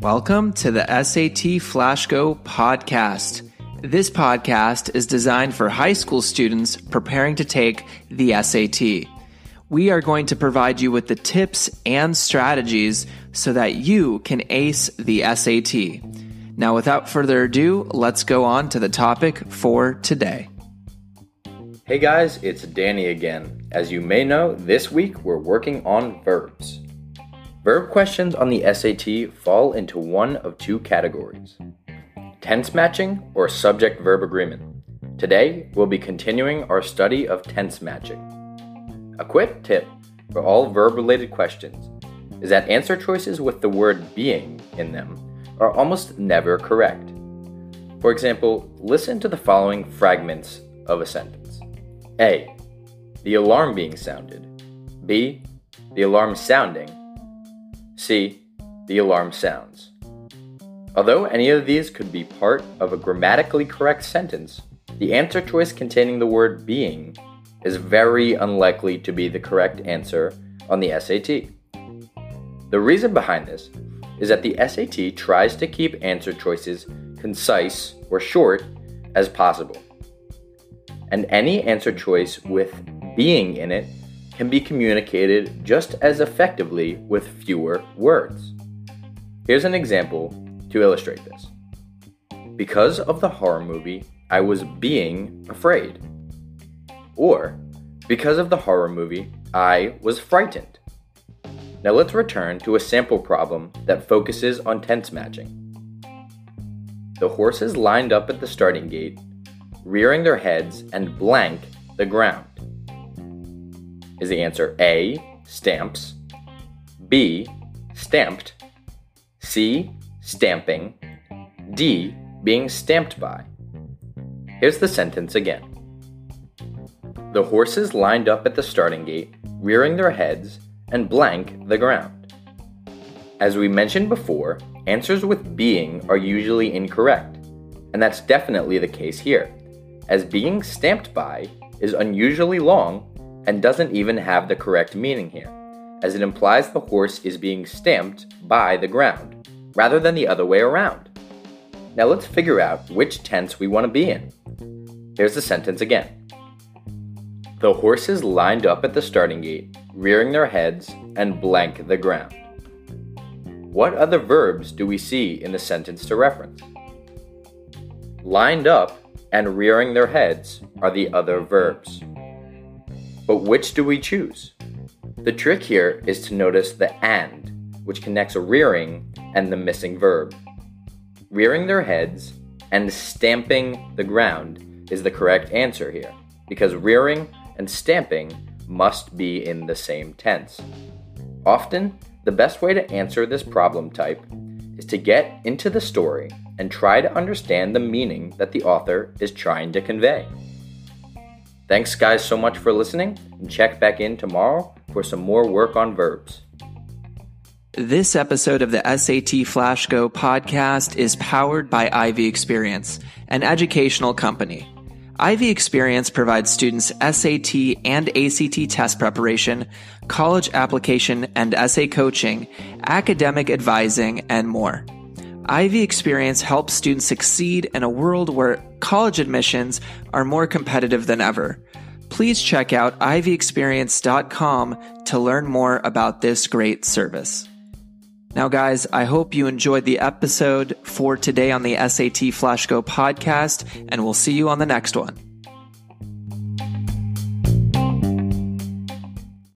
Welcome to the SAT Flash Go podcast. This podcast is designed for high school students preparing to take the SAT. We are going to provide you with the tips and strategies so that you can ace the SAT. Now, without further ado, let's go on to the topic for today. Hey guys, it's Danny again. As you may know, this week we're working on verbs. Verb questions on the SAT fall into one of two categories tense matching or subject verb agreement. Today, we'll be continuing our study of tense matching. A quick tip for all verb related questions is that answer choices with the word being in them are almost never correct. For example, listen to the following fragments of a sentence. A. The alarm being sounded. B. The alarm sounding. C. The alarm sounds. Although any of these could be part of a grammatically correct sentence, the answer choice containing the word being is very unlikely to be the correct answer on the SAT. The reason behind this is that the SAT tries to keep answer choices concise or short as possible and any answer choice with being in it can be communicated just as effectively with fewer words. Here's an example to illustrate this. Because of the horror movie, I was being afraid. Or, because of the horror movie, I was frightened. Now let's return to a sample problem that focuses on tense matching. The horses lined up at the starting gate rearing their heads and blank the ground? Is the answer A, stamps, B, stamped, C, stamping, D, being stamped by? Here's the sentence again. The horses lined up at the starting gate, rearing their heads and blank the ground. As we mentioned before, answers with being are usually incorrect, and that's definitely the case here as being stamped by is unusually long and doesn't even have the correct meaning here, as it implies the horse is being stamped by the ground, rather than the other way around. Now let's figure out which tense we want to be in. Here's the sentence again. The horses lined up at the starting gate, rearing their heads and blank the ground. What other verbs do we see in the sentence to reference? Lined up and rearing their heads are the other verbs. But which do we choose? The trick here is to notice the and, which connects rearing and the missing verb. Rearing their heads and stamping the ground is the correct answer here, because rearing and stamping must be in the same tense. Often, the best way to answer this problem type is to get into the story and try to understand the meaning that the author is trying to convey. Thanks, guys, so much for listening, and check back in tomorrow for some more work on verbs. This episode of the SAT Flash Go podcast is powered by Ivy Experience, an educational company. Ivy Experience provides students SAT and ACT test preparation, college application and essay coaching, academic advising, and more. Ivy Experience helps students succeed in a world where college admissions are more competitive than ever. Please check out ivyexperience.com to learn more about this great service. Now, guys, I hope you enjoyed the episode for today on the SAT Flash Go podcast, and we'll see you on the next one.